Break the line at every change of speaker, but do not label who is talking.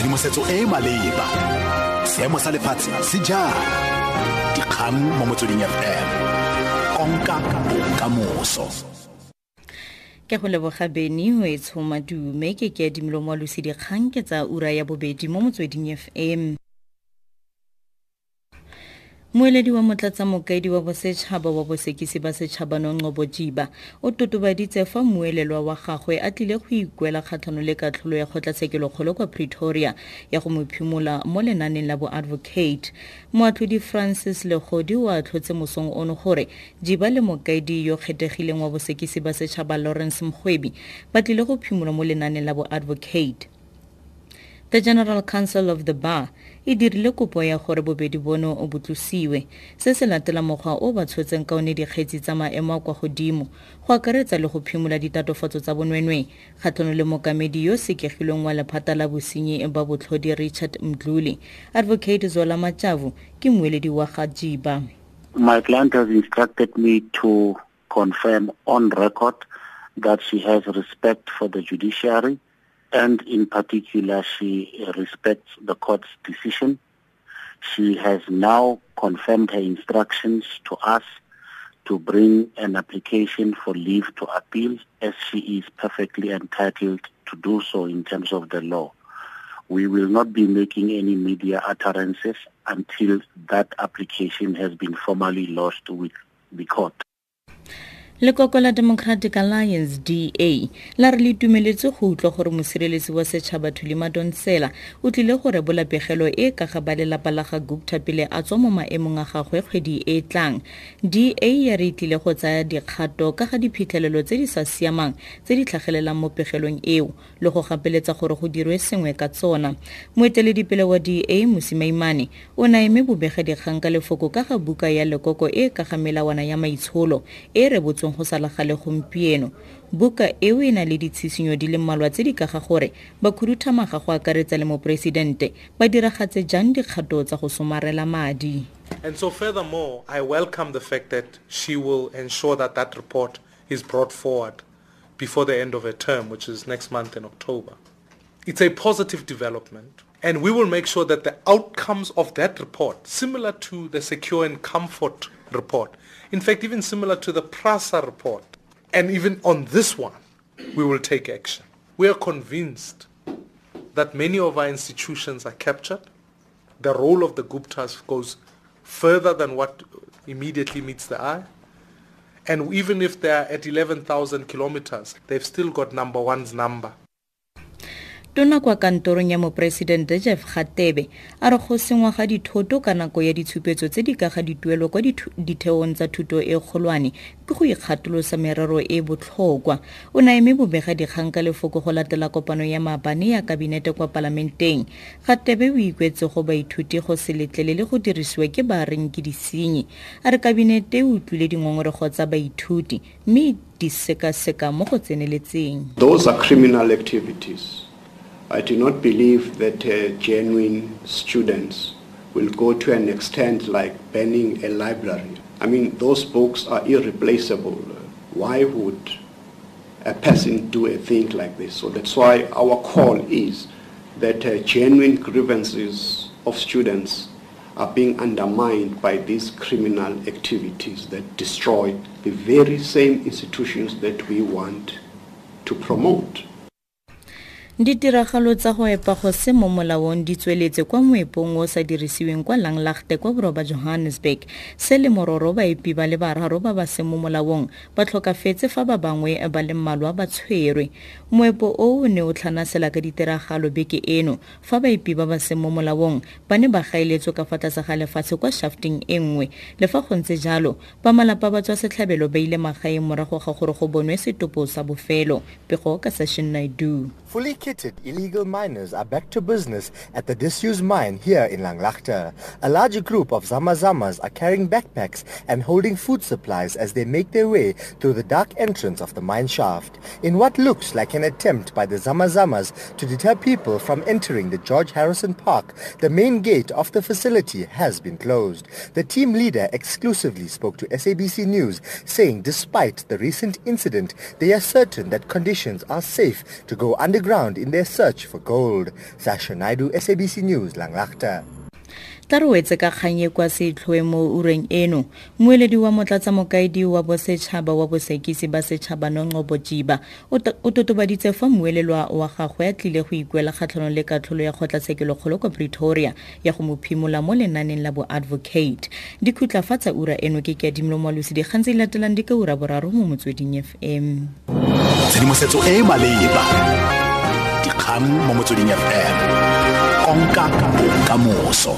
tshedimosetso e e maleba. Seemo sa lefatshe se jang dikgang mo motsweding fm konka bokamoso.
Ke go leboga beni o e tshoma dume ke ke adimelo mo dikgang ke tsa ura ya bobedi mo motsweding fm moeledi wa motlatsa mokaedi wa bosetšhaba wa bosekisi ba setšhaba nonqobo jiba o totobaditse fa moelelwa wa gagwe a tlile go ikuela kgatlhano le katlholo ya kgotlatshekelokgolo kwa pretoria ya go mo phimola mo lenaneng la boadvocate. Moatlhodi francis legodi o a tlhotse mosong ono gore jiba le mokaedi yo kgethegileng wa bosekisi ba setšhaba lawrence mgwebi ba tlile go phimola mo lenaneng la boadvocate the general council of the bar e dirile kopo ya gore bobedi bono o botlosiwe. Se se latela mokgwa o ba tshotseng kaone dikgetsi tsa maemo a kwa godimo go akaretsa le go phimola ditatofatso tsa bonwenwe kgatlhano le mokamedi yo sekegilweng wa lephata la bosenyi ba botlhodi richard mdluli advocate zola matjavu ke moeledi wa ga jiba
confirm on record that she has respect for the judiciary and in particular, she respects the court's decision. She has now confirmed her instructions to us to bring an application for leave to appeal as she is perfectly entitled to do so in terms of the law. We will not be making any media utterances until that application has been formally lodged with the court.
Lekoko la democratic alliance da la re le tumeletse go utlwa gore mosireletsi wa setšhaba thulima donsela o tlile go rebola pegelo e ka ga ba lelapa la ga gupta pele a tswa mo maemong a gagwe kgwedi e e tlang da ya re e tlile go tsaya dikgato ka ga diphitlhelelo tse di sa siamang tse di tlhagelelang mo pegelong eo le go gapeletsa gore go dirwe sengwe ka tsona. Moeteledipele wa da mosimaimane o naeme bobegadikgang ka lefoko ka ga buka ya lekoko e ka ga melawana ya maitsholo e rebotsweng go sa legale gompieno buka eo e na le ditshitshinyo di le mmalwa tse di ka ga gore bakhuduthamaga go akaretsa le moporesidente ba diragatse jang dikgato tsa go somarela madi
And so furthermore, I welcome the fact that she will ensure that that report is brought forward before the end of her term, which is next month in October. It's a positive development. And we will make sure that the outcomes of that report, similar to the Secure in Comfort report, in fact, even similar to the PRASA report, and even on this one, we will take action. We are convinced that many of our institutions are captured. The role of the Guptas goes further than what immediately meets the eye. And even if they're at 11,000 kilometers, they've still got number one's number.
Tona kwa kantorong ya moporesidente jeff gatebe a re go sengwa ga dithoto ka nako ya ditshupetso tse di ka ga dituelo kwa ditheong tsa thuto e kgolwane ke go ikgatolosa merero e botlhokwa. O naeme bobega dikgang ka lefoko go latela kopano ya maabane ya kabinete kwa palamenteng. Gatebe o ikwetse go baithuti go se letlelele go dirisiwa ke bareng ke disenyi. A re kabinete o utlwile dingongorego tsa baithuti mme di sekaseka mo go tseneletseng.
Those are criminal activities I do not believe that uh, genuine students will go to an extent like banning a library. I mean, those books are irreplaceable. Why would a person do a thing like this? So that's why our call is that uh, genuine grievances of students are being undermined by these criminal activities that destroy the very same institutions that we want to promote.
Ditiragalo tsa go epa go se mo molaong di tsweletse kwa moepong o sa dirisiweng kwa langlaagte kwa boroba johannesburg. Se le mororo baepi ba le bararo ba ba seng mo molaong ba tlhokafetse fa ba bangwe ba le mmalwa ba tshwerwe. Moepo o o ne o tlhanasela ka ditiragalo beke eno fa baepi ba ba seng mo molaong ba ne ba gaeletswe ka fa tlase ga lefatshe kwa shafting e nngwe. Le fa go ntse jalo ba malapa ba tswa setlhabelo ba ile magaeng morago ga gore go bonwe setopo sa bofelo. Pego ka session naidu
Illegal miners are back to business at the disused mine here in Langlaagte. A larger group of Zamazamas are carrying backpacks and holding food supplies as they make their way through the dark entrance of the mine shaft. In what looks like an attempt by the Zamazamas to deter people from entering the George Harrison Park, the main gate of the facility has been closed. The team leader exclusively spoke to SABC News, saying despite the recent incident, they are certain that conditions are safe to go underground in their search for gold. Sasha Naidu, SABC News, Langlachta.
tla re wetse ka kgang e kwa setlhoe mo ureng eno moeledi wa motlatsa mokaedi wa bosetšhaba wa bosekisi ba setšhaba nonqobo jiba o totobaditse fa moelelwa wa gagwe a tlile go ikuela kgatlhanong le katlholo ya kgotlatshekelokgolo kwa pretoria ya go mo phimola mo lenaneng la bo-advocate di khutlafatsa ura eno ke ke adimolo moalosi dikgang tse di latelang di ka ura boraro mo motsweding fm
tshedimosetso e e maleba dikgang mo motsweding fm konka bokamoso